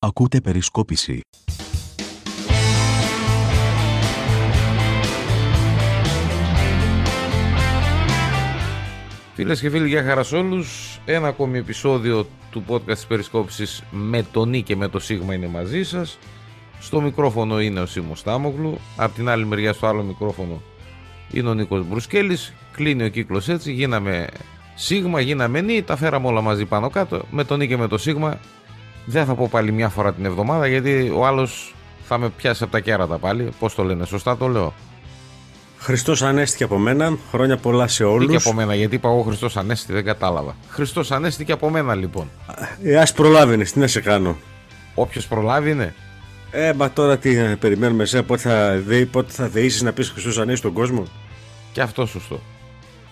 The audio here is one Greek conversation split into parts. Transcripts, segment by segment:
Ακούτε περισκόπηση. Φίλες και φίλοι, για χαράς σε όλους. Ένα ακόμη επεισόδιο του podcast της Περισκόπησης με τον Νί και με το Σίγμα είναι μαζί σας. Στο μικρόφωνο είναι ο Σίμω Στάμογλου. Απ' την άλλη μεριά, στο άλλο μικρόφωνο είναι ο Νίκος Μπρουσκέλης. Κλείνει ο κύκλος έτσι. Γίναμε Σίγμα, γίναμε Νί. Τα φέραμε όλα μαζί πάνω κάτω. Με τον Νί και με το Σίγμα. Δεν θα πω πάλι μια φορά την εβδομάδα γιατί ο άλλος θα με πιάσει από τα κέρατα πάλι. Πώς το λένε, σωστά το λέω; Χριστός Ανέστη από μένα. Χρόνια πολλά σε όλου. Τι και από μένα, γιατί είπα εγώ Χριστός Ανέστη, δεν κατάλαβα. Χριστός Ανέστη και από μένα λοιπόν. Ε, ας προλάβαινε, τι να σε κάνω. Όποιος προλάβει είναι. Ε, μα τώρα τι να περιμένουμε εσένα, πότε θα, δε, πότε θα δεήσεις να πεις Χριστός Ανέστη στον κόσμο; Και αυτό σωστό.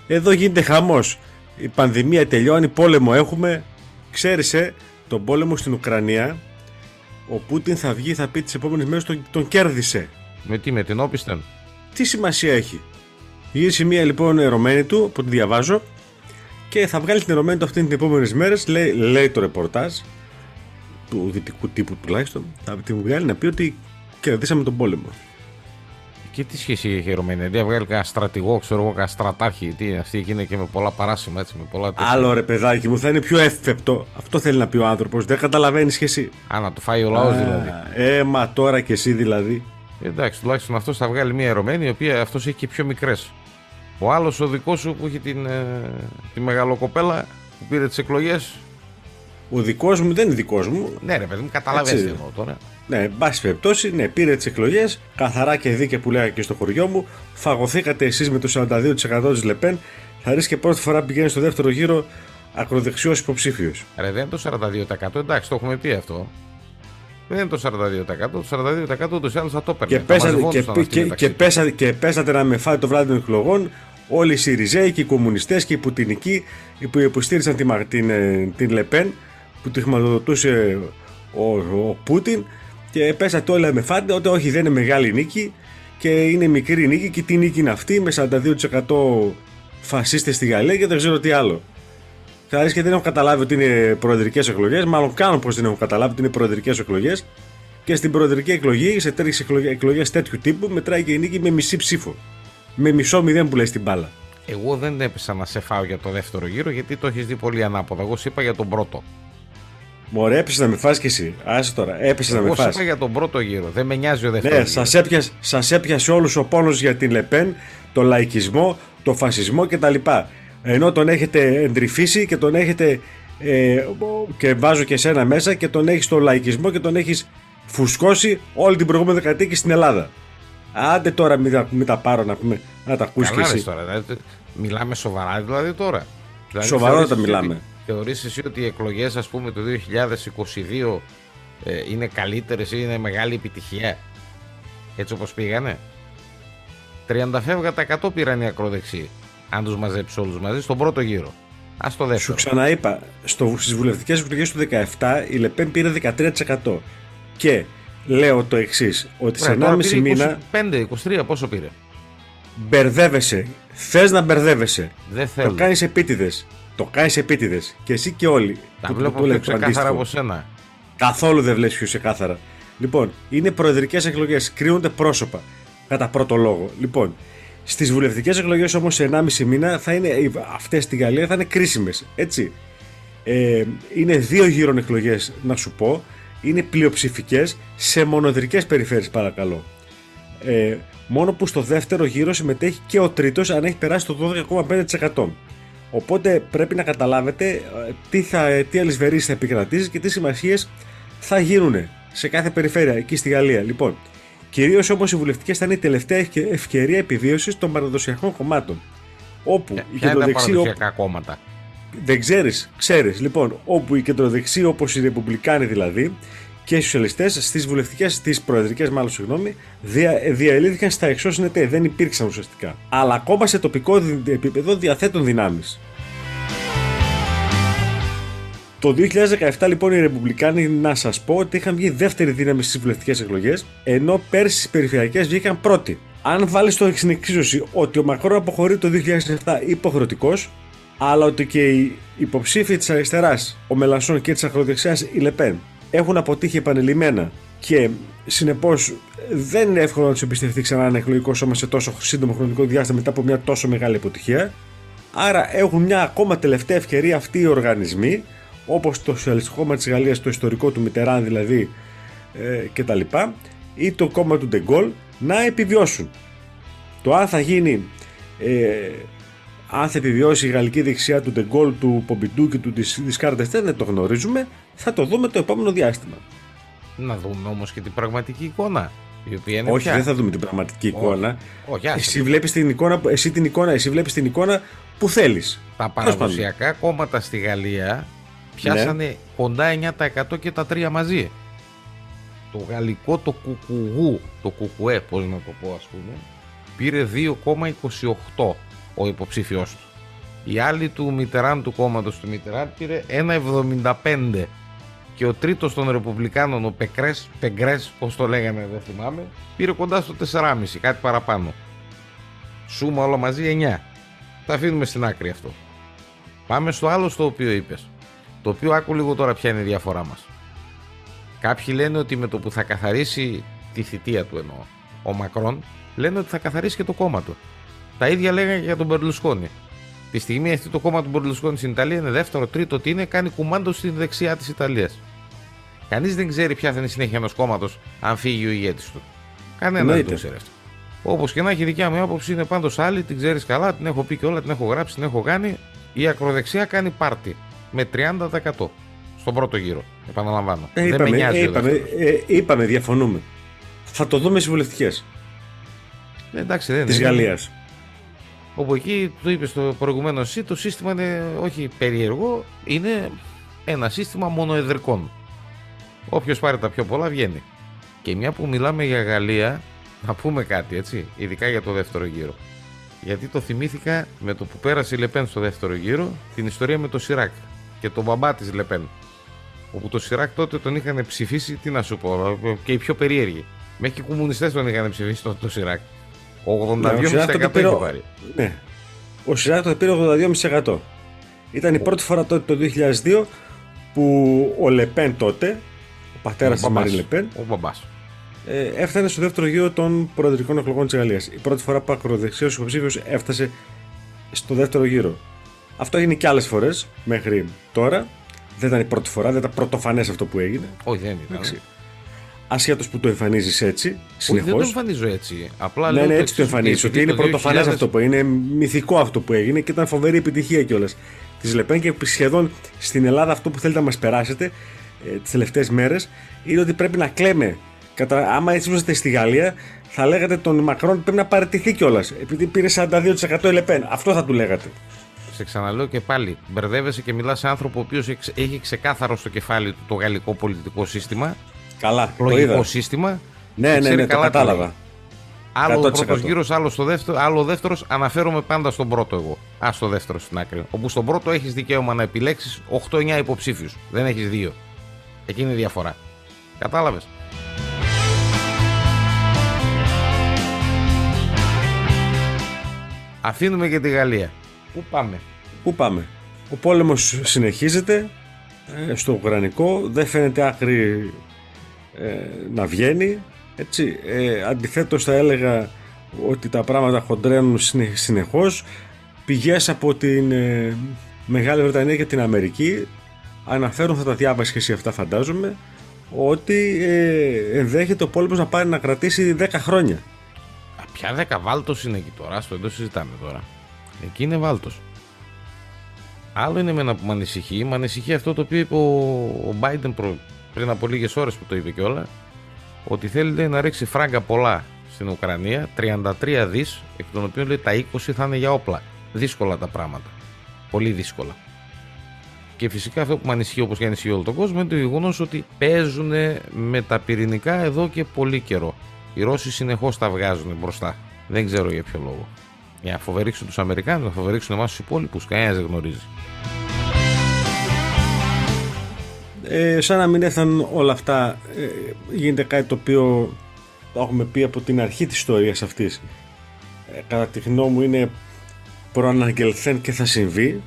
Εδώ γίνεται χαμός. Η πανδημία τελειώνει, πόλεμο έχουμε. Ξέρεις, ε, τον πόλεμο στην Ουκρανία, ο Πούτιν θα βγει, θα πει τις επόμενες μέρες τον, τον κέρδισε. Με τι, με την όπισθεν; Τι σημασία έχει; Γύρισε μία λοιπόν ερωμένη του, που τη διαβάζω, και θα βγάλει την ερωμένη του αυτήν την επόμενες μέρες, λέει, λέει το ρεπορτάζ, του δυτικού τύπου τουλάχιστον, θα την βγάλει να πει ότι κερδίσαμε τον πόλεμο. Και τι σχέση έχει η Ρωμένη, δηλαδή βγάλει κανένα στρατηγό, ξέρω εγώ, κανένα στρατάρχη. Τι είναι αυτή, είναι και με πολλά παράσημα έτσι, με πολλά τέτοια. Άλλο ρε παιδάκι μου, θα είναι πιο εύπεπτο. Αυτό θέλει να πει ο άνθρωπος. Δεν καταλαβαίνει και εσύ. Α, να το φάει ο λαός δηλαδή. Ε, μα τώρα και εσύ δηλαδή. Εντάξει, τουλάχιστον αυτός θα βγάλει μια ερωμένη, η οποία αυτός έχει και πιο μικρές. Ο άλλος, ο δικός σου που έχει την, ε, τη μεγαλοκοπέλα που πήρε τις εκλογές. Ο δικός μου δεν είναι δικός μου. Ναι, ρε παιδί μου, καταλαβαίνεις Έτσι. εδώ τώρα. Ναι, εν πάση περιπτώσει, ναι, πήρε τις εκλογές. Καθαρά και δίκαια που λέγα και στο χωριό μου. Φαγωθήκατε εσείς με το 42% της Λεπέν. Θα ρίξει και πρώτη φορά που πηγαίνει στο δεύτερο γύρο ακροδεξιός υποψήφιος. Ρε, δεν είναι το 42%, εντάξει, το έχουμε πει αυτό. Δεν είναι το 42%. Το 42% ούτως ή άλλως θα το έπαιρνε. Και, Θα πέσατε, μαζευόντουσαν και, αυτοί και, μεταξύ και, πέσατε, και πέσατε να με φάει το βράδυ των εκλογών όλοι οι Σιριζέοι και οι κομμουνιστές και οι Πουτινικοί που υποστήριζαν την, την, ε, την Λεπέν που τη χρηματοδοτούσε ο, ο Πούτιν και πέσατε όλοι να με φάτε ότι όχι δεν είναι μεγάλη νίκη και είναι μικρή νίκη και τι νίκη είναι αυτή με 42% φασίστες στη Γαλλία και δεν ξέρω τι άλλο. Θα δεις και δεν έχω καταλάβει ότι είναι προεδρικές εκλογές. Μάλλον κάνω πω δεν έχω καταλάβει ότι είναι προεδρικές εκλογές. Και στην προεδρική εκλογή, σε τέτοιες εκλογές τέτοιου τύπου, μετράει και η νίκη με μισή ψήφο. Με μισό μηδέν που λέει στην μπάλα. Εγώ δεν έπεσα να σε φάω για το δεύτερο γύρο γιατί το έχεις δει πολύ ανάποδα. Εγώ σου είπα για τον πρώτο. Μωρέ, έπεσε να με φας κι εσύ. Άσε τώρα, έπεσε να με Εγώ σου φας. είπα για τον πρώτο γύρο. Δεν με νοιάζει ο δεύτερος Ναι, γύρος. σας έπιασε, σας έπιασε όλους ο πόνος για την Λεπέν, το λαϊκισμό, το φασισμό κτλ. Ενώ τον έχετε εντρυφήσει και τον έχετε ε, και βάζω και εσένα μέσα και τον έχεις το λαϊκισμό και τον έχεις φουσκώσει όλη την προηγούμενη δεκαετία και στην Ελλάδα. Άντε τώρα μην τα, μην τα πάρω να, πούμε, να τα ακούσεις κι Καλά εσύ. λες τώρα. δηλαδή, μιλάμε σοβαρά δηλαδή τώρα. Δηλαδή, Σοβαρότατα θεωρείς εσύ μιλάμε. Ότι- Θεωρείς εσύ ότι οι εκλογές ας πούμε το 2022 ε, είναι καλύτερες ή είναι μεγάλη επιτυχία; Έτσι όπως πήγανε; 30 φεύγα τα 100 πήραν οι ακροδεξιοί. Αν τους μαζέψεις όλους μαζί στον πρώτο γύρο. Ας το Σου δεύτερο. ξαναείπα, στο, στις βουλευτικές εκλογές του 17 η Λεπέν πήρε 13%. Και λέω το εξής ότι σε Ωραία, τώρα 1,5 πήρε μήνα 25, 23 πόσο πήρε; μπερδεύεσαι. Θες να μπερδεύεσαι. Δεν Το θέλω. κάνεις επίτηδες. Το κάνεις επίτηδες. Και εσύ και όλοι. Τα που- βλέπω που πιο λέτε το ξεκάθαρα αντίστοιχο. από σένα. Καθόλου δεν βλέπεις πιο ξεκάθαρα. Λοιπόν, είναι προεδρικές εκλογές. Κρίνονται πρόσωπα. Κατά πρώτο λόγο. Λοιπόν, στις βουλευτικές εκλογές όμως σε 1,5 μήνα θα είναι αυτές στη Γαλλία θα είναι κρίσιμες. Έτσι. Ε, είναι δύο γύρων εκλογές, να σου πω. Είναι πλειοψηφικές σε μονοδρικές περιφέρειες, παρακαλώ. Ε, μόνο που στο δεύτερο γύρο συμμετέχει και ο τρίτος αν έχει περάσει το 12,5%. Οπότε πρέπει να καταλάβετε ε, τι, θα, ε, τι αλυσβερίες θα επικρατήσεις και τι σημασίε θα γίνουν σε κάθε περιφέρεια εκεί στη Γαλλία. Λοιπόν, κυρίως όμως οι βουλευτικές θα είναι η τελευταία ευκαι- ευκαιρία επιβίωσης των παραδοσιακών κομμάτων. Όπου η Ποια είναι τα κεντροδεξί, όπου- παραδοσιακά κόμματα; δεν ξέρεις, ξέρεις. Λοιπόν, όπου οι κεντροδεξιοί, όπως οι Ρεπουμπλικάνοι δηλαδή, και οι σοσιαλιστές στις βουλευτικές, στις προεδρικές, μάλλον συγγνώμη, δια, διαλύθηκαν στα εξώσυνετέ. Δεν υπήρξαν ουσιαστικά. Αλλά ακόμα σε τοπικό δι- επίπεδο διαθέτουν δυνάμεις. Το 2017 λοιπόν οι Ρεπουμπλικάνοι να σας πω ότι είχαν βγει δεύτερη δύναμη στις βουλευτικές εκλογές, ενώ πέρσι στις περιφερειακές βγήκαν πρώτοι. Αν βάλεις το στην εξίσωση ότι ο Μακρόν αποχωρεί το 2007 υποχρεωτικός, αλλά ότι και οι υποψήφοι της αριστεράς, ο Μελασσόν και της ακροδεξιάς η Λεπέν, έχουν αποτύχει επανειλημμένα και συνεπώς δεν είναι εύκολο να τους εμπιστευτεί ξανά ένα εκλογικό σώμα σε τόσο σύντομο χρονικό διάστημα μετά από μια τόσο μεγάλη αποτυχία. Άρα έχουν μια ακόμα τελευταία ευκαιρία αυτοί οι οργανισμοί, όπως το Σοσιαλιστικό Κόμμα της Γαλλίας, το ιστορικό του Μιτεράν δηλαδή ε, κτλ. ή το κόμμα του Ντεγκόλ να επιβιώσουν. Το αν θα γίνει, ε, αν θα επιβιώσει η γαλλική δεξιά του Ντεγκόλ, του Πομπιντού και του Δισκάρτεστε, δεν το γνωρίζουμε. Θα το δούμε το επόμενο διάστημα. Να δούμε όμως και την πραγματική εικόνα. Η οποία είναι Όχι, πια. δεν θα δούμε την πραγματική εικόνα. Όχι, άσε. εσύ βλέπεις την εικόνα, εσύ την εικόνα, εσύ βλέπεις την εικόνα που θέλεις. Τα παραδοσιακά κόμματα στη Γαλλία πιάσανε Ναι. κοντά 9% και τα τρία μαζί. Το γαλλικό το κουκουγού, το κουκουέ πώς να το πω ας πούμε, πήρε 2,28 ο υποψήφιός του. Η άλλη του Μιτεράν του κόμματος του Μιτεράν πήρε 1,75 και ο τρίτος των Ρεπουμπλικάνων, ο Πεκρές, Πεγκρές, πώς το λέγανε δεν θυμάμαι, πήρε κοντά στο 4,5, κάτι παραπάνω. Σούμα όλα μαζί 9. Τα αφήνουμε στην άκρη αυτό. Πάμε στο άλλο στο οποίο είπες. Το οποίο άκου λίγο τώρα ποια είναι η διαφορά μας. Κάποιοι λένε ότι με το που θα καθαρίσει τη θητεία του εννοώ, ο Μακρόν, λένε ότι θα καθαρίσει και το κόμμα του. Τα ίδια λέγανε και για τον Μπερλουσκόνη. Τη στιγμή αυτή το κόμμα του Μπερλουσκόνη στην Ιταλία είναι δεύτερο, τρίτο, τι είναι, κάνει κουμάντο στην δεξιά της Ιταλίας. Κανείς δεν ξέρει ποια θα είναι η συνέχεια ενός κόμματος αν φύγει ο ηγέτης του. Κανένας δεν το Εννοείται. ξέρει αυτό. Όπως και να έχει η δικιά μου άποψη είναι πάντως άλλη, την ξέρεις καλά, την έχω πει και όλα, την έχω γράψει, την έχω κάνει. Η ακροδεξιά κάνει πάρτι με 30% στον πρώτο γύρο. Επαναλαμβάνω. Ε, δεν είπαμε, με νοιάζει ε, ο είπαμε, δεύτερος. ε, είπαμε, διαφωνούμε. Θα το δούμε στις βουλευτικές Ε, εντάξει, δεν της είναι. Γαλλίας. Όπου εκεί το είπες το προηγουμένο εσύ, το σύστημα είναι όχι περίεργο, είναι ένα σύστημα μονοεδρικών. Όποιος πάρει τα πιο πολλά βγαίνει. Και μια που μιλάμε για Γαλλία, να πούμε κάτι έτσι, ειδικά για το δεύτερο γύρο. Γιατί το θυμήθηκα με το που πέρασε η Λεπέν στο δεύτερο γύρο, την ιστορία με το Σιράκ και τον μπαμπά της Λεπέν. Όπου το Σιράκ τότε τον είχαν ψηφίσει, τι να σου πω, και οι πιο περίεργοι. Μέχρι και οι κομμουνιστές τον είχαν ψηφίσει τότε το Σιράκ. Ο Ναι, ο Σιράκ 82% τότε πήρε- είχε πάρει. Ναι. Ο Σιράκ το πήρε 82,5%. Ήταν η πρώτη φορά τότε το 2002 που ο Λεπέν τότε, ο πατέρας της μπαμπάς. Μαρή Λεπέν, Ο μπαμπάς. ε, έφτανε στο δεύτερο γύρο των προεδρικών εκλογών της Γαλλίας. Η πρώτη φορά που ακροδεξιό υποψήφιος έφτασε στο δεύτερο γύρο. Αυτό έγινε και άλλες φορές μέχρι τώρα. Δεν ήταν η πρώτη φορά, δεν ήταν πρωτοφανές αυτό που έγινε. Όχι, δεν ήταν. Εντάξει. Ασχέτως που το εμφανίζεις έτσι, Όχι, δεν συνεχώς. το εμφανίζω έτσι. Απλά Ναι, λέω ναι, το έτσι το εξής, εμφανίζεις. Ότι επειδή είναι το πρωτοφανές 2000 αυτό που είναι μυθικό αυτό που έγινε και ήταν φοβερή επιτυχία κιόλας της Λεπέν και σχεδόν στην Ελλάδα αυτό που θέλετε να μας περάσετε ε, τις τελευταίες μέρες είναι ότι πρέπει να κλαίμε. Κατα... Άμα έτσι ήσασταν στη Γαλλία, θα λέγατε τον Μακρόν πρέπει να παραιτηθεί κιόλας. Επειδή πήρε 42% η Λεπέν. Αυτό θα του λέγατε. Σε ξαναλέω και πάλι. Μπερδεύεσαι και μιλάς σε άνθρωπο ο οποίος έχει ξεκάθαρο στο κεφάλι του το γαλλικό πολιτικό σύστημα, Καλά, το λογικό είδα. σύστημα. Ναι, και ναι, ξέρει ναι, το καλά τι κατάλαβα. λέει. Άλλο ο 100%. πρώτος γύρος, άλλο στο δεύτερο. Άλλο ο δεύτερος, αναφέρομαι πάντα στον πρώτο εγώ. Α στο δεύτερο στην άκρη. Όπου στον πρώτο έχεις δικαίωμα να επιλέξεις 8-9 υποψήφιους. Δεν έχεις δύο. Εκεί είναι η διαφορά. Κατάλαβες; Αφήνουμε και τη Γαλλία. Πού πάμε; Πού πάμε; Ο πόλεμος συνεχίζεται ε, στο Ουκρανικό. Δεν φαίνεται άκρη ε, να βγαίνει. Έτσι. Ε, αντιθέτως θα έλεγα ότι τα πράγματα χοντρένουν συνε- συνεχώς. Πηγές από την ε, Μεγάλη Βρετανία και την Αμερική αναφέρουν, θα τα διάβασες και εσύ αυτά φαντάζομαι, ότι ε, ενδέχεται ο πόλεμος να πάρει να κρατήσει 10 χρόνια. Α, Ποια δέκα βάλτος είναι εκεί τώρα, στο το συζητάμε τώρα. Εκεί είναι βάλτος. Άλλο είναι εμένα που με ανησυχεί. Με ανησυχεί αυτό το οποίο είπε ο, ο Biden προ- πριν από λίγες ώρες που το είπε κιόλα. Ότι θέλει λέει, να ρίξει φράγκα πολλά στην Ουκρανία, 33 δις, εκ των οποίων λέει τα 20 θα είναι για όπλα. Δύσκολα τα πράγματα. Πολύ δύσκολα. Και φυσικά αυτό που με ανησυχεί όπως και ανησυχεί όλο τον κόσμο είναι το γεγονός ότι παίζουν με τα πυρηνικά εδώ και πολύ καιρό. Οι Ρώσοι συνεχώς τα βγάζουν μπροστά. Δεν ξέρω για ποιο λόγο. Για να φοβερίξουν τους Αμερικάνους, να φοβερίξουν εμάς τους υπόλοιπους. Κανένας δεν γνωρίζει. Ε, σαν να μην έφταναν όλα αυτά ε, γίνεται κάτι το οποίο το έχουμε πει από την αρχή της ιστορίας αυτής ε, κατά τη γνώμη μου είναι προαναγγελθέν και θα συμβεί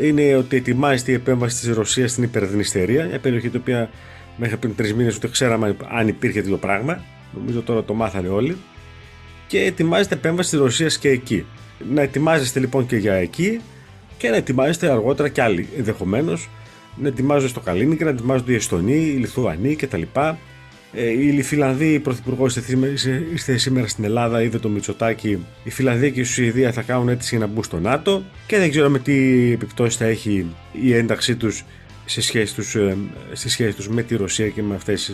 είναι ότι ετοιμάζεται η επέμβαση της Ρωσίας στην Υπερδνηστερία μια περιοχή η οποία Μέχρι πριν τρεις μήνες ούτε ξέραμε αν υπήρχε τέτοιο πράγμα. Νομίζω τώρα το μάθανε όλοι. Και ετοιμάζεται επέμβαση της Ρωσίας και εκεί. Να ετοιμάζεστε λοιπόν και για εκεί και να ετοιμάζεστε αργότερα κι άλλοι ενδεχομένως. Να ετοιμάζονται στο Καλίνικρα, να ετοιμάζονται οι Εστονοί, οι Λιθουανοί κτλ. Ε, η Φιλανδοί, πρωθυπουργός ήρθε σήμερα στην Ελλάδα, είδε το Μητσοτάκι. Η Φιλανδία και η Σουηδία θα κάνουν αίτηση για να μπουν στο ΝΑΤΟ και δεν ξέρουμε τι επιπτώσεις θα έχει η ένταξή τους σε σχέση τους, ε, στη σχέση τους με τη Ρωσία και με αυτές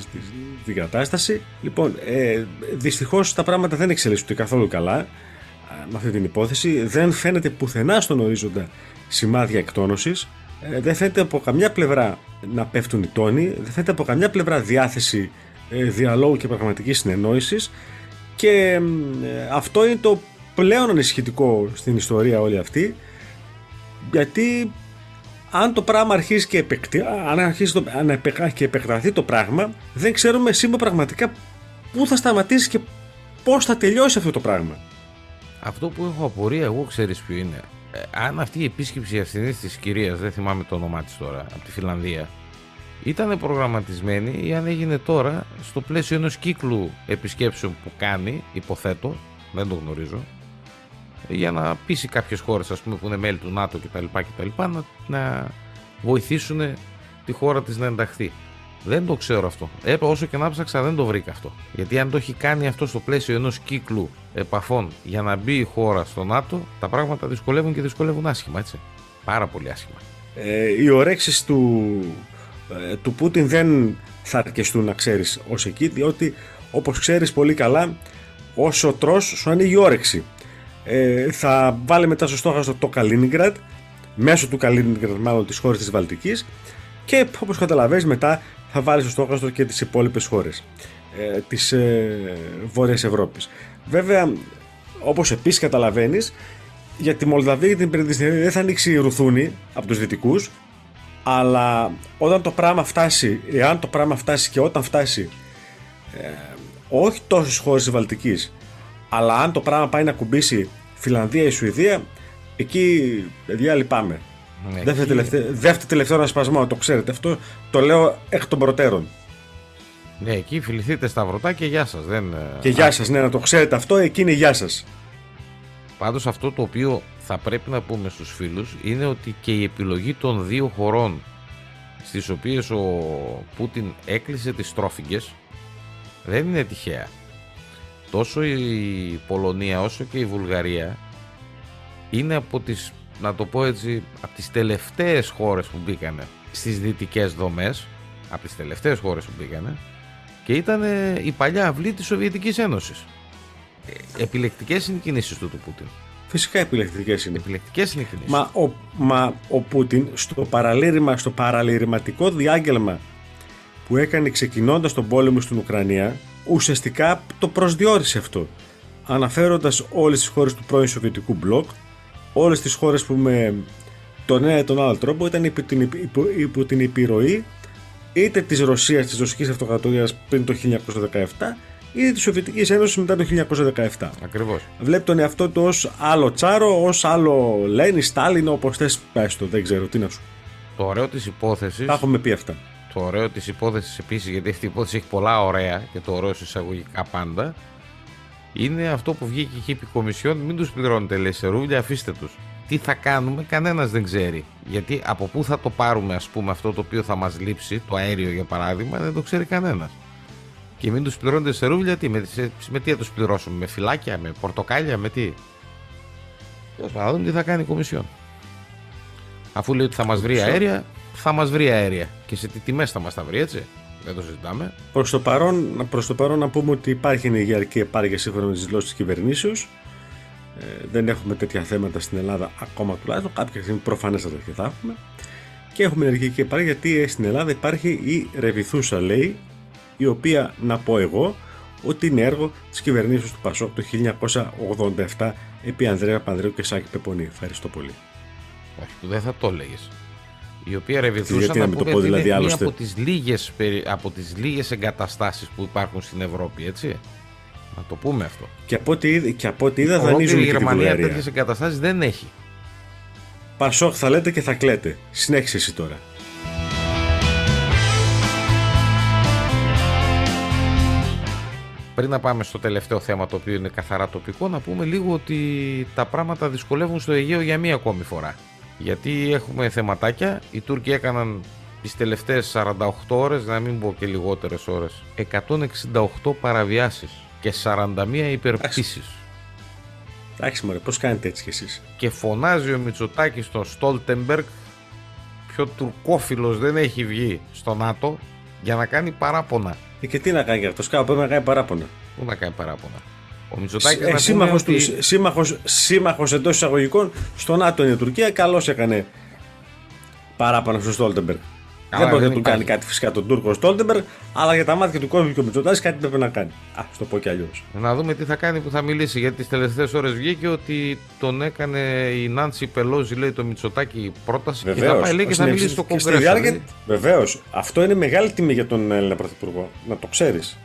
την κατάσταση. Λοιπόν, ε, δυστυχώς τα πράγματα δεν εξελίσσονται καθόλου καλά ε, με αυτή την υπόθεση. Δεν φαίνεται πουθενά στον ορίζοντα σημάδια εκτόνωσης. Ε, δεν φαίνεται από καμιά πλευρά να πέφτουν οι τόνοι. Δεν φαίνεται από καμιά πλευρά διάθεση ε, διαλόγου και πραγματικής συνεννόησης και αυτό είναι το πλέον ανησυχητικό στην ιστορία όλη αυτή γιατί αν το πράγμα αρχίσει και, επεκτη... αν αρχίσει το... αν και επεκταθεί το πράγμα δεν ξέρουμε σήμερα πραγματικά πού θα σταματήσει και πώς θα τελειώσει αυτό το πράγμα. Αυτό που έχω απορία εγώ ξέρεις ποιο είναι. Ε, αν αυτή η επίσκεψη ασθενής της κυρίας, δεν θυμάμαι το όνομά της τώρα, από τη Φιλανδία, ήταν προγραμματισμένη ή αν έγινε τώρα στο πλαίσιο ενός κύκλου επισκέψεων που κάνει, υποθέτω, δεν το γνωρίζω, για να πείσει κάποιες χώρες ας πούμε, που είναι μέλη του ΝΑΤΟ κτλ. κτλ να, να βοηθήσουν τη χώρα της να ενταχθεί. Δεν το ξέρω αυτό. Ε, όσο και να ψάξα δεν το βρήκα αυτό. Γιατί αν το έχει κάνει αυτό στο πλαίσιο ενός κύκλου επαφών για να μπει η χώρα στο ΝΑΤΟ, τα πράγματα δυσκολεύουν και δυσκολεύουν άσχημα, έτσι. Πάρα πολύ άσχημα. Ε, οι ορέξει του ε, του Πούτιν δεν θα αρκεστούν να ξέρεις ως εκεί διότι όπως ξέρεις πολύ καλά όσο τρως σου ανοίγει όρεξη ε, θα βάλει μετά στο στόχαστρο το Καλίνιγκρατ μέσω του Καλίνιγκρατ μάλλον της χώρας της Βαλτικής και όπως καταλαβαίνεις μετά θα βάλεις στο στόχαστρο και τις υπόλοιπες χώρες ε, της ε, Βόρειας Ευρώπης βέβαια όπως επίσης καταλαβαίνεις για τη Μολδαβία και την Περιδιστινή δεν θα ανοίξει ρουθούνη από τους δυτικούς αλλά όταν το πράγμα φτάσει, εάν το πράγμα φτάσει και όταν φτάσει, ε, όχι τόσες χώρες της Βαλτικής, αλλά αν το πράγμα πάει να κουμπίσει Φιλανδία ή Σουηδία, εκεί παιδιά λυπάμαι. Ναι, δεύτερο, τελευταίο, δεύτερο τελευταίο ανασπασμό, το ξέρετε αυτό, το λέω εκ των προτέρων. Ναι, εκεί φιληθείτε σταυρωτά και γεια σας. Δεν... Ε, και γεια σας, ναι, να το ξέρετε αυτό, εκεί είναι γεια σας. Πάντως αυτό το οποίο θα πρέπει να πούμε στους φίλους είναι ότι και η επιλογή των δύο χωρών στις οποίες ο Πούτιν έκλεισε τις τρόφιγγες δεν είναι τυχαία. Τόσο η Πολωνία όσο και η Βουλγαρία είναι από τις, να το πω έτσι, από τις τελευταίες χώρες που μπήκανε στις δυτικές δομές, από τις τελευταίες χώρες που μπήκανε και ήταν η παλιά αυλή της Σοβιετικής Ένωσης. Ε, επιλεκτικές είναι οι κινήσεις του του Πούτιν. Φυσικά επιλεκτικές είναι. Επιλεκτικές είναι οι Μα ο, μα ο Πούτιν στο παραλήρημα, στο παραλυρηματικό διάγγελμα που έκανε ξεκινώντας τον πόλεμο στην Ουκρανία, ουσιαστικά το προσδιορίσε αυτό. Αναφέροντας όλες τις χώρες του πρώην Σοβιετικού μπλοκ, όλες τις χώρες που με τον ένα ή τον άλλο τρόπο ήταν υπό την, υπό, υπό την επιρροή είτε της Ρωσίας, της Ρωσικής Αυτοκρατορίας πριν το 1917 ή της Σοβιετικής Ένωσης μετά το 1917. Ακριβώς. Βλέπει τον εαυτό του ως άλλο τσάρο, ως άλλο Λένι, Στάλιν, όπως θες πες το, δεν ξέρω τι να σου. Το ωραίο της υπόθεση. Τα έχουμε πει αυτά. Το ωραίο της υπόθεσης επίσης, γιατί αυτή η υπόθεση έχει πολλά ωραία και το ωραίο εισαγωγικά πάντα, είναι αυτό που βγήκε και είπε η Κομισιόν: Μην τους πληρώνετε, λέει σε ρούβλια, αφήστε τους. Τι θα κάνουμε, κανένας δεν ξέρει. Γιατί από πού θα το πάρουμε, ας πούμε, αυτό το οποίο θα μας λείψει, το αέριο για παράδειγμα, δεν το ξέρει κανένας. Και μην τους πληρώνετε σε ρούβλια, τι, με, με τι θα τους πληρώσουμε, με φυλάκια, με πορτοκάλια, με τι; Τέλος πάντων, δούμε τι θα κάνει η Κομισιόν. Αφού λέει ότι θα μας βρει αέρια, θα μας βρει αέρια. Και σε τι τιμές θα μας τα βρει, έτσι. Δεν το συζητάμε. Προς το, παρόν, προς το παρόν να πούμε ότι υπάρχει ενεργειακή επάρκεια σύμφωνα με τις δηλώσεις της κυβερνήσεως. Ε, δεν έχουμε τέτοια θέματα στην Ελλάδα ακόμα τουλάχιστον. Κάποια στιγμή προφανέστατα και θα έχουμε. Και έχουμε ενεργειακή επάρκεια γιατί στην Ελλάδα υπάρχει η Ρεβιθούσα, λέει, η οποία να πω εγώ ότι είναι έργο της κυβερνήσεως του Πασόκ το 1987 επί Ανδρέα Πανδρέου και Σάκη Πεπονή. Ευχαριστώ πολύ. Όχι, δεν θα το έλεγες η οποία ρεβιδούσαν να το πω, δηλαδή, είναι άλλωστε. από τις, λίγες, από τις λίγες εγκαταστάσεις που υπάρχουν στην Ευρώπη, έτσι. Να το πούμε αυτό. Και από ό,τι, και από ό,τι είδα δανείζουν και η Γερμανία τέτοιες εγκαταστάσεις δεν έχει. Πασόχ θα λέτε και θα κλαίτε. Συνέχισε εσύ τώρα. Πριν να πάμε στο τελευταίο θέμα το οποίο είναι καθαρά τοπικό να πούμε λίγο ότι τα πράγματα δυσκολεύουν στο Αιγαίο για μία ακόμη φορά. Γιατί έχουμε θεματάκια, οι Τούρκοι έκαναν τις τελευταίες 48 ώρες, να μην πω και λιγότερες ώρες, 168 παραβιάσεις και 41 υπερπτήσεις. Εντάξει μωρέ, πώς κάνετε έτσι κι εσείς; Και φωνάζει ο Μητσοτάκης στον Στόλτεμπεργκ, πιο τουρκόφιλος δεν έχει βγει στο ΝΑΤΟ, για να κάνει παράπονα. Ε, και τι να κάνει αυτός, κάπου πρέπει να κάνει παράπονα. Πού να κάνει παράπονα. Ο Μητσοτάκης Ε, να σύμμαχος, πούμε τους, ότι- σύμμαχος, σύμμαχος εντός εισαγωγικών στο ΝΑΤΟ είναι η Τουρκία, καλώς έκανε παράπονα στο Στόλτεμπεργκ. Καλά, δεν μπορεί δεν να του υπάρχει. κάνει κάτι φυσικά τον Τούρκο Στόλτεμπεργκ, αλλά για τα μάτια του κόσμου και ο Μητσοτάκης κάτι πρέπει να κάνει. Α, στο πω κι αλλιώς. Να δούμε τι θα κάνει που θα μιλήσει. Γιατί τις τελευταίες ώρες βγήκε ότι τον έκανε η Νάντσι Πελόζη, λέει το Μητσοτάκη πρόταση. Και θα Βεβαίως. πάει λέει και θα μιλήσει στο Κογκρέσο. δηλαδή. Βεβαίως. Αυτό είναι μεγάλη τιμή για τον Έλληνα Πρωθυπουργό. Να το ξέρεις.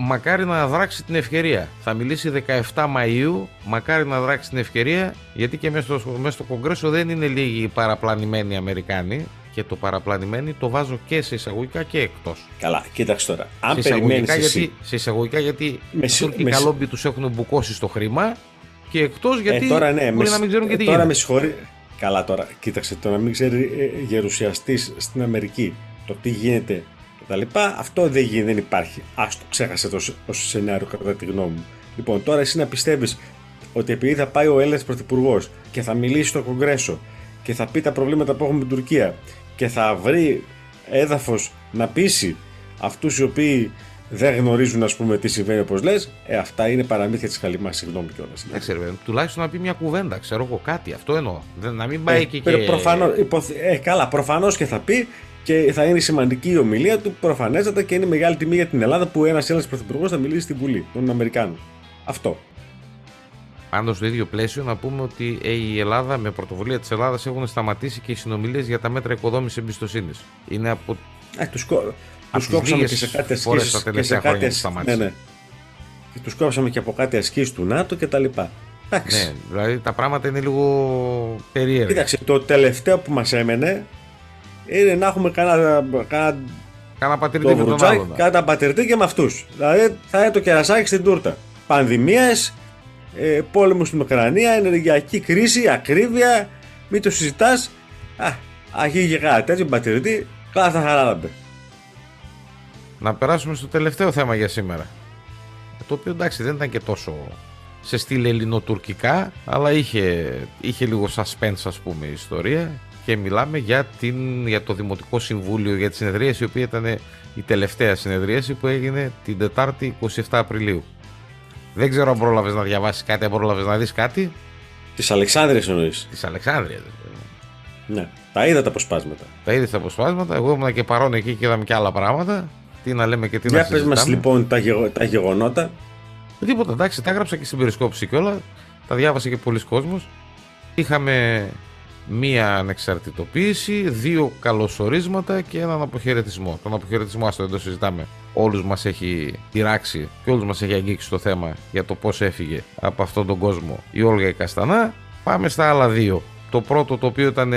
Μακάρι να δράξει την ευκαιρία. Θα μιλήσει 17 Μαΐου, μακάρι να δράξει την ευκαιρία, γιατί και μέσα στο, μέσα στο Κογκρέσο δεν είναι λίγοι οι παραπλανημένοι Αμερικάνοι. Και το παραπλανημένοι το βάζω και σε εισαγωγικά και εκτός. Καλά, κοίταξε τώρα. Αν σε, περιμένεις εισαγωγικά εσύ. γιατί, σε εισαγωγικά γιατί Με οι συ- Τούρκοι με συ- καλόμπι τους έχουν μπουκώσει στο χρήμα και εκτός γιατί ε, τώρα, ναι, μπορεί με να συ- μην ξέρουν και ε, τι Τώρα γίνεται. με συγχωρεί. Καλά τώρα, κοίταξε το να μην ξέρει ε, γερουσιαστής στην Αμερική το τι γίνεται κτλ. Αυτό δεν, γίνεται, δεν υπάρχει. Άστο, ξέχασε το ω σενάριο κατά τη γνώμη μου. Λοιπόν, τώρα εσύ να πιστεύεις ότι επειδή θα πάει ο Έλληνας Πρωθυπουργός και θα μιλήσει στο Κογκρέσο και θα πει τα προβλήματα που έχουμε με την Τουρκία και θα βρει έδαφος να πείσει αυτούς οι οποίοι δεν γνωρίζουν, ας πούμε, τι συμβαίνει όπως λες, ε, αυτά είναι παραμύθια της Χαλιμά, συγγνώμη κιόλας. Εντάξει, ρε, παιδί μου, τουλάχιστον να πει μια κουβέντα, ξέρω εγώ κάτι. Αυτό εννοώ. Δεν, να μην πάει Ε, και. προ- και... προφανώς, υποθε- ε, καλά, προφανώς και θα πει και θα είναι σημαντική η ομιλία του, προφανέστατα και είναι μεγάλη τιμή για την Ελλάδα που ένας Έλληνας πρωθυπουργός θα μιλήσει στην Βουλή των Αμερικάνων. Αυτό. Πάντω, στο ίδιο πλαίσιο, να πούμε ότι ε, η Ελλάδα, με πρωτοβουλία της Ελλάδας, έχουν σταματήσει και οι συνομιλίες για τα μέτρα οικοδόμησης εμπιστοσύνης. Είναι από. Ε, τους, κο... τους τις κόψαμε και λίγες σε κάτι φορές ασκήσεις τα και σε τελευταία κάτι χρόνια ασ- σταμάτησε. ναι, ναι. Και τους κόψαμε και από κάτι ασκήσεις του ΝΑΤΟ και τα λοιπά. Εντάξει. Ναι, δηλαδή τα πράγματα είναι λίγο περίεργα. Κοίταξε, το τελευταίο που μας έμενε είναι να έχουμε κανένα, κανένα Κάνα πατρίδι το με τον βρουτσάκι, άλλον. κάνα πατερτή και με αυτούς. Δηλαδή θα είναι το κερασάκι στην τούρτα. Πανδημίες, ε, πόλεμος στην Ουκρανία, ενεργειακή κρίση, ακρίβεια, μην το συζητάς. Α, αγίγει κάτι τέτοιο πατερτή, καλά θα χαράλαμπε. Να περάσουμε στο τελευταίο θέμα για σήμερα. Το οποίο εντάξει δεν ήταν και τόσο σε στυλ ελληνοτουρκικά, αλλά είχε, είχε λίγο suspense ας πούμε η ιστορία και μιλάμε για, την, για το Δημοτικό Συμβούλιο, για τη συνεδρίαση η οποία ήταν η τελευταία συνεδρίαση που έγινε την Τετάρτη 27 Απριλίου. Δεν ξέρω αν πρόλαβες να διαβάσεις κάτι, αν πρόλαβες να δεις κάτι Της Αλεξάνδρειας εννοείς. της Αλεξάνδρειας. Ναι, τα είδα τα αποσπάσματα. Τα είδες τα αποσπάσματα, εγώ ήμουν και παρόν εκεί και είδαμε και άλλα πράγματα. Τι να λέμε και τι να Για πες συζητάμε. μας λοιπόν τα, γεγο- τα γεγονότα. Τίποτα, εντάξει, τα έγραψα και στην περισκόπηση και όλα. Τα διάβασε και πολλοί κόσμος. Είχαμε μία ανεξαρτητοποίηση, δύο καλωσορίσματα και έναν αποχαιρετισμό. Τον αποχαιρετισμό, άστο δεν το συζητάμε. Όλους μας έχει πειράξει και όλους μας έχει αγγίξει το θέμα για το πώς έφυγε από αυτόν τον κόσμο η Όλγα η Καστανά. Πάμε στα άλλα δύο. Το πρώτο το οποίο ήταν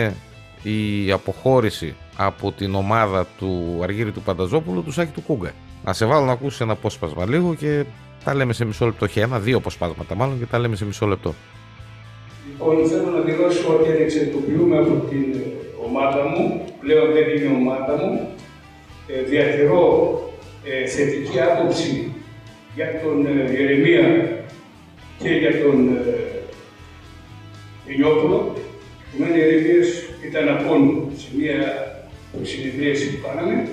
η αποχώρηση από την ομάδα του Αργύρι του Πανταζόπουλου του Σάκη του Κούγκα. Να σε βάλω να ακούσεις ένα απόσπασμα λίγο και τα λέμε σε μισό λεπτό. Όχι ένα, δύο αποσπάσματα μάλλον και τα λέμε σε μισό λεπτό. Λοιπόν, θέλω να δηλώσω ότι ανεξαρτητοποιούμε από την ομάδα μου, πλέον δεν είναι ομάδα μου. Ε, διατηρώ ε, θετική άποψη για τον ε, Ηρεμία και για τον ε, Ενιόπουλο. Ο Μένε Ηρεμίας ήταν απόν σε μια συνεδρίαση που κάναμε.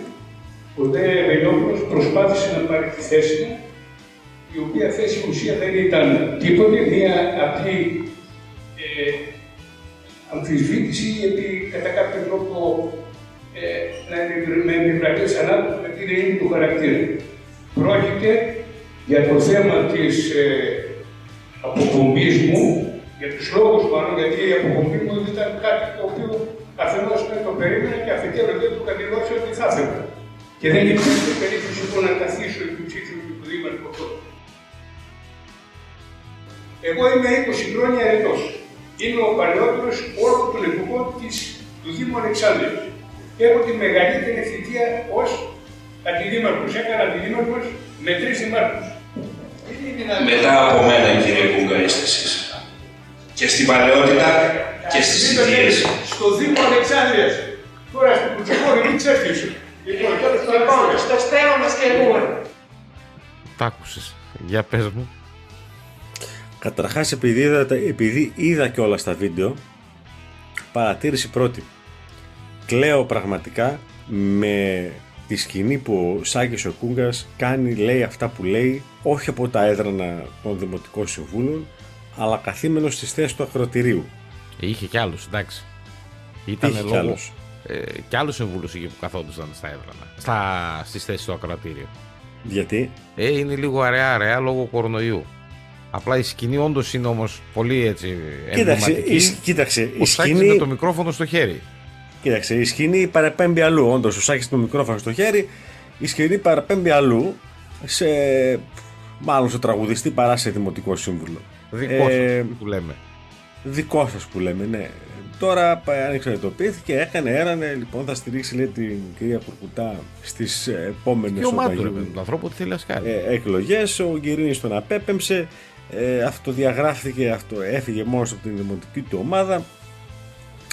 Ο Δε Ενιόπουλος προσπάθησε να πάρει τη θέση μου, η οποία θέση ουσία δεν ήταν τίποτε, μια απλή ε, αμφισβήτηση γιατί κατά κάποιο τρόπο ε, να είναι με επιβραβείς ανάλογα με την είναι του χαρακτήρα. Πρόκειται για το θέμα της ε, αποπομπής μου, για τους λόγους μάλλον, γιατί η αποπομπή μου ήταν κάτι το οποίο αφενός με το περίμενα και αφετέρου δεν του κατηγόρησα ότι θα ήθελα. Και δεν υπήρχε περίπτωση που να καθίσω υποψήφιο του Δήμαρχου αυτό. Εγώ είμαι 20 χρόνια ερετός. Είμαι ο παλαιότερος όλων των εποχών της, του Δήμου Αλεξάνδρειας. Έχω τη μεγαλύτερη θητεία ως αντιδήμαρχος. Έκανα αντιδήμαρχος με τρεις δημάρχους. Μετά από μένα, κύριε Κούγκα, είστε εσείς. Και στην παλαιότητα και στις αιτίες. Στο Δήμο Αλεξάνδρειας. Τώρα στην Κουτσεχώρη μην ξέφυγε. Λοιπόν, τώρα στο Λοιπόν, Αλεξάνδρεια. στο στέλνο μας και εγώ. Τα άκουσες. Για πες μου. Καταρχάς επειδή είδα, τα- επειδή είδα και όλα στα βίντεο παρατήρηση πρώτη κλαίω πραγματικά με τη σκηνή που ο Σάκης ο Κούγκας κάνει, λέει αυτά που λέει όχι από τα έδρανα των Δημοτικών Συμβούλων αλλά καθήμενος στις θέσεις του ακροτηρίου Είχε κι άλλους, εντάξει. Ήταν Είχε κι λόγω... άλλους. Ε, κι άλλους συμβούλους είχε που καθόντουσαν στα έδρανα. Στα... Στις θέσεις του ακροατήριου. γιατί; Ε, είναι λίγο αραιά αραιά λόγω κορονοϊού. Απλά η σκηνή όντως είναι όμως πολύ έτσι κοίταξε, εμβληματική. η, σκ- κοίταξε, η Ο Σάκης σκηνή, με το μικρόφωνο στο χέρι. κοίταξε, η σκηνή παραπέμπει αλλού όντως ο Σάκης με το μικρόφωνο στο χέρι η σκηνή παραπέμπει αλλού σε μάλλον σε τραγουδιστή παρά σε Δημοτικό Σύμβουλο Δικό Ε, σου που λέμε. Δικό σας που λέμε, ναι. Τώρα πα- ανεξαρτητοποιήθηκε, έκανε, έρανε, λοιπόν θα στηρίξει λέει, την κυρία Κουρκουτά στις επόμενες Και ο Μάτου ρε, τον ανθρώπο τι θέλει να σκάλει. ε, εκλογές. Ο Γκυρίνη τον απέπεμψε, ε, αυτοδιαγράφηκε, αυτό, έφυγε μόνος από την δημοτική του ομάδα.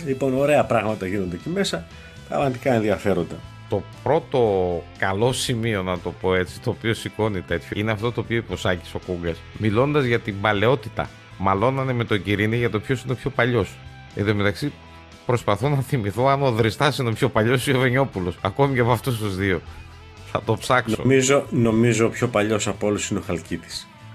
Λοιπόν, ωραία πράγματα γίνονται εκεί μέσα. Πραγματικά ενδιαφέροντα. Το πρώτο καλό σημείο, να το πω έτσι, το οποίο σηκώνει τέτοιο, είναι αυτό το οποίο είπε ο Σάκης ο Κούγκας. Μιλώντας για την παλαιότητα. Μαλώνανε με τον Κυρίνη για το ποιος είναι ο πιο παλιός. Εν τω μεταξύ, προσπαθώ να θυμηθώ αν ο Δριστά είναι ο πιο παλιός ή ο Βενιόπουλος. Ακόμη και από αυτούς τους δύο. Θα το ψάξω. Νομίζω, νομίζω ο πιο παλιός από όλους είναι ο Χαλκίτη.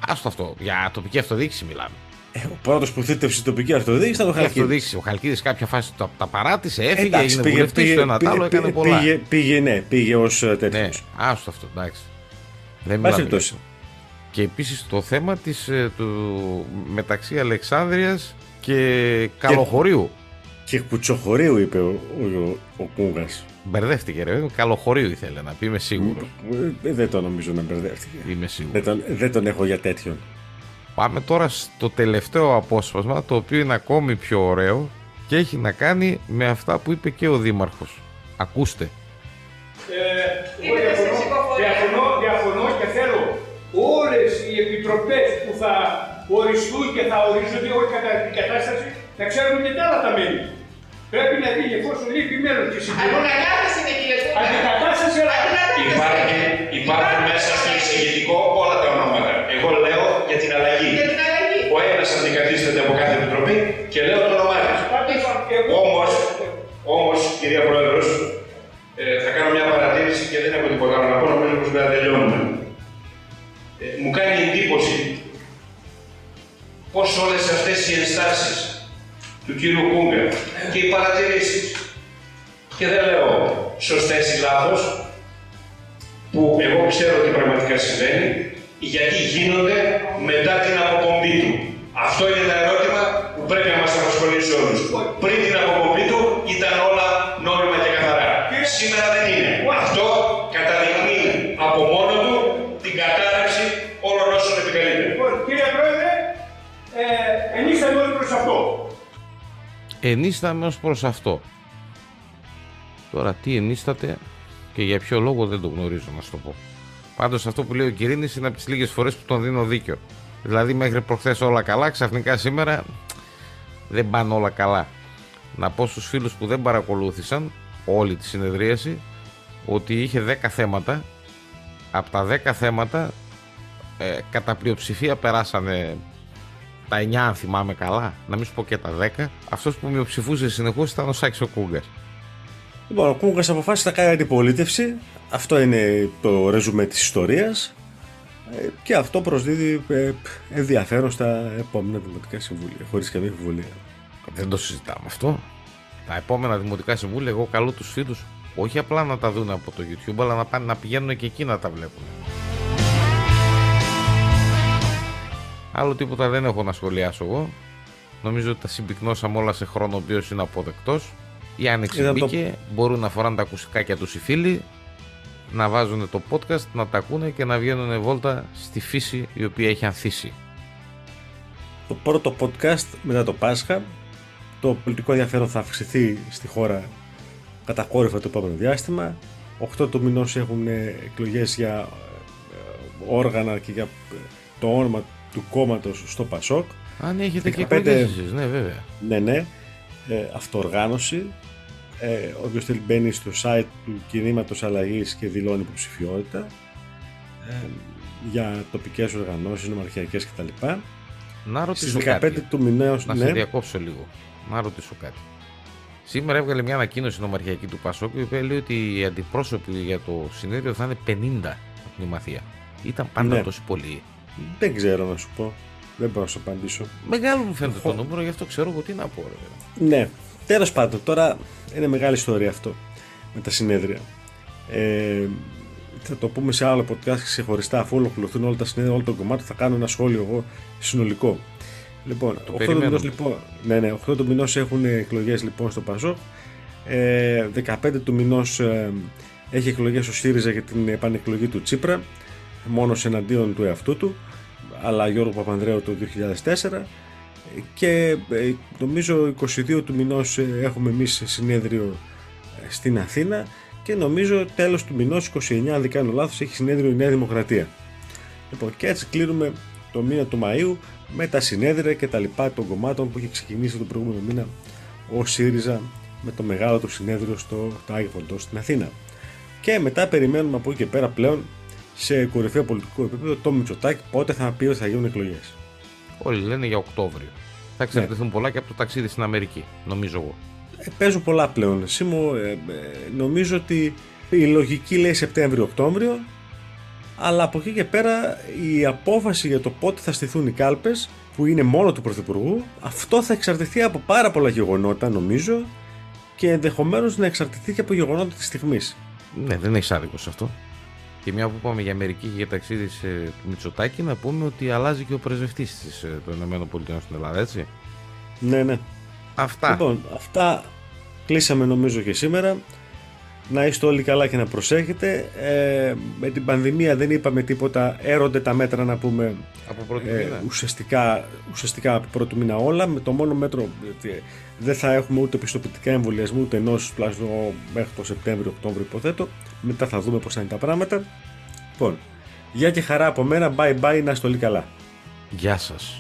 Άστο αυτό. Για τοπική αυτοδιοίκηση μιλάμε. Ε, ο πρώτος που θύτευσε στην τοπική αυτοδιοίκηση ήταν ο Και Χαλκίτη. αυτοδιοίκηση. Ο Χαλκίδης κάποια φάση τα, τα παράτησε, έφυγε, Εντάξει, έγινε πήγε, βουλευτής πήγε, στο ένα τ' άλλο, πήγε, έκανε πολλά. πήγε, πήγε, ναι, πήγε ως τέτοιο. Ναι, άστο αυτό, εντάξει. Δεν Πάση μιλάμε. περιπτώσει. Και επίσης το θέμα της, ε, του, μεταξύ Αλεξάνδρειας και Καλοχωρίου. Και κουτσοχωρίου είπε ο, ο, ο Κούγας. Μπερδεύτηκε ρε, Καλοχωρίου ήθελε να πει, είμαι σίγουρο. Ε, Δεν το νομίζω να μπερδεύτηκε. Είμαι σίγουρο. Δεν τον, δεν τον έχω για τέτοιον. Πάμε τώρα στο τελευταίο απόσπασμα, το οποίο είναι ακόμη πιο ωραίο και έχει να κάνει με αυτά που είπε και ο Δήμαρχος. Ακούστε. Ε, εγώ Είπετε σε διαφωνώ, ψηφοφορία. διαφωνώ, διαφωνώ και θέλω όλες οι επιτροπές που θα οριστούν και θα ορίζονται όχι κατά την κατάσταση να ξέρουν και τα άλλα τα μέλη. Πρέπει να δει εφόσον λείπει μέλος και συμπληρώνει. Αντικατάσταση είναι κύριε Κούγκα. Αντικατάσταση αλλά Υπάρχει, υπάρχουν μέσα στο εισηγητικό όλα τα ονόματα. Εγώ λέω για την αλλαγή. Για την αλλαγή. Ο ένας αντικαθίσταται από κάθε επιτροπή και λέω το όνομά τη. πάντως εγώ Όμως, όμως, κυρία Πρόεδρος, ε, θα κάνω μια παρατήρηση και δεν έχω τίποτα άλλο να πω, νομίζω πως πρέπει να τελειώνουμε. Ε, μου κάνει εντύπωση πως όλες αυτές οι ενστάσεις του κύριου Κούγκα και οι παρατηρήσεις και δεν λέω σωστές ή λάθος, που εγώ ξέρω ότι πραγματικά συμβαίνει, γιατί γίνονται μετά την αποπομπή του. Αυτό είναι ένα ερώτημα που πρέπει να μας απασχολήσει όλους. Πριν την αποπομπή Ενίσταμε ως προς αυτό. Τώρα τι ενίσταται και για ποιο λόγο δεν το γνωρίζω να σου το πω. Πάντως αυτό που λέει ο Κυρίνης είναι από τις λίγες φορές που τον δίνω δίκιο. Δηλαδή μέχρι προχθές όλα καλά, ξαφνικά σήμερα δεν πάνε όλα καλά. Να πω στους φίλους που δεν παρακολούθησαν όλη τη συνεδρίαση ότι είχε 10 θέματα. Από τα 10 θέματα ε, κατά πλειοψηφία περάσανε τα 9 αν θυμάμαι καλά, να μην σου πω και τα 10. Αυτός που μειοψηφούσε συνεχώς ήταν ο Σάκης ο Κούγκας. Λοιπόν, ο Κούγας αποφάσισε να κάνει αντιπολίτευση. Αυτό είναι το ρεζουμέ της ιστορίας. Ε, Και αυτό προσδίδει ε, ενδιαφέρον στα επόμενα δημοτικά συμβούλια, χωρίς καμία αμφιβολία. Δεν το συζητάμε αυτό. Τα επόμενα δημοτικά συμβούλια, εγώ καλώ τους φίλους όχι απλά να τα δουν από το YouTube, αλλά να, πάνε, να πηγαίνουν και εκεί να τα βλέπουν. Άλλο τίποτα δεν έχω να σχολιάσω εγώ. Νομίζω ότι τα συμπυκνώσαμε όλα σε χρόνο ο οποίος είναι αποδεκτός. Η άνοιξη Ήταν το- μπήκε, μπορούν να φοράνε τα ακουστικάκια τους οι φίλοι, να βάζουν το podcast, να τα ακούνε και να βγαίνουν βόλτα στη φύση η οποία έχει ανθίσει. Το πρώτο podcast μετά το Πάσχα. Το πολιτικό ενδιαφέρον θα αυξηθεί στη χώρα κατακόρυφα το επόμενο διάστημα. 8 του μηνός έχουν εκλογές για ε, όργανα και για ε, το όνομα του κόμματος στο Πασόκ. Αν έχετε και 15 εκλογές εσείς, ναι βέβαια. Ναι, ναι. Ε, αυτοοργάνωση. Ε, όποιος θέλει μπαίνει στο site του κινήματος αλλαγής και δηλώνει υποψηφιότητα ε, για τοπικές οργανώσεις, νομαρχιακές κτλ. Να Στις ρωτήσω 15 κάτι. του μηνέως, Να σε ναι, διακόψω λίγο. Να ρωτήσω κάτι. Σήμερα έβγαλε μια ανακοίνωση νομαρχιακή του Πασόκ η οποία λέει ότι οι αντιπρόσωποι για το συνέδριο θα είναι 50 από την Μαθία. Ήταν πάντα Ναι. τόσο πολλοί. Δεν ξέρω να σου πω. Δεν μπορώ να σου απαντήσω. Μεγάλο μου φαίνεται το Οχο. νούμερο, γι' αυτό ξέρω εγώ τι να πω. Ρε. παιδί. Ναι, τέλος πάντων, τώρα είναι μεγάλη ιστορία αυτό με τα συνέδρια. Ε, θα το πούμε σε άλλο podcast ξεχωριστά, αφού ολοκληρωθούν όλα τα συνέδρια, όλο το κομμάτι, θα κάνω ένα σχόλιο εγώ συνολικό. Λοιπόν, 8 του περιμένουμε. μηνός, λοιπόν, ναι, ναι, 8 του μηνός έχουν εκλογές λοιπόν στο Πασό. Ε, 15 του μηνός ε, έχει εκλογές ο ΣΥΡΙΖΑ για την επανεκλογή του Τσίπρα, μόνος εναντίον του εαυτού του, αλλά Γιώργο Παπανδρέου το 2004 και ε, νομίζω 22 του μηνός ε, έχουμε εμείς συνέδριο ε, στην Αθήνα. Και νομίζω τέλος του μηνός 29 αν δεν κάνω λάθος έχει συνέδριο η Νέα Δημοκρατία. Λοιπόν και έτσι κλείνουμε το μήνα του Μαΐου με τα συνέδρια και τα λοιπά των κομμάτων που είχε ξεκινήσει τον προηγούμενο μήνα ο ΣΥΡΙΖΑ με το μεγάλο του συνέδριο στο το Άγιο Φοντό στην Αθήνα. Και μετά περιμένουμε από εκεί και πέρα πλέον σε κορυφαίο πολιτικό επίπεδο το Μητσοτάκη πότε θα πει ότι θα γίνουν εκλογές Όλοι λένε για Οκτώβριο. Θα εξαρτηθούν πολλά και από το ταξίδι στην Αμερική, νομίζω εγώ. Ε, Παίζω πολλά πλέον. Σίμω, ε, ε, νομίζω ότι η λογική λέει Σεπτέμβριο-Οκτώβριο, αλλά από εκεί και πέρα η απόφαση για το πότε θα στηθούν οι κάλπες, που είναι μόνο του Πρωθυπουργού, αυτό θα εξαρτηθεί από πάρα πολλά γεγονότα νομίζω και ενδεχομένως να εξαρτηθεί και από γεγονότα της στιγμής. Ναι, δεν έχει άδικο σε αυτό. Και μια που είπαμε για Αμερική και για ταξίδι σε Μητσοτάκη, να πούμε ότι αλλάζει και ο πρεσβευτής των ΗΠΑ στην Ελλάδα, έτσι. Ναι, ναι. Αυτά. Λοιπόν, αυτά κλείσαμε νομίζω και σήμερα. Να είστε όλοι καλά και να προσέχετε. Ε, με την πανδημία δεν είπαμε τίποτα. Έρονται τα μέτρα να πούμε από πρώτη ε, μήνα. ουσιαστικά, ουσιαστικά από πρώτο μήνα όλα. Με το μόνο μέτρο ότι δεν θα έχουμε ούτε πιστοποιητικά εμβολιασμού ούτε ενό τουλάχιστον μέχρι το Σεπτέμβριο-Οκτώβριο υποθέτω. Μετά θα δούμε πώς θα είναι τα πράγματα. Λοιπόν, γεια και χαρά από μένα. Bye bye, να είστε όλοι καλά. Γεια σας.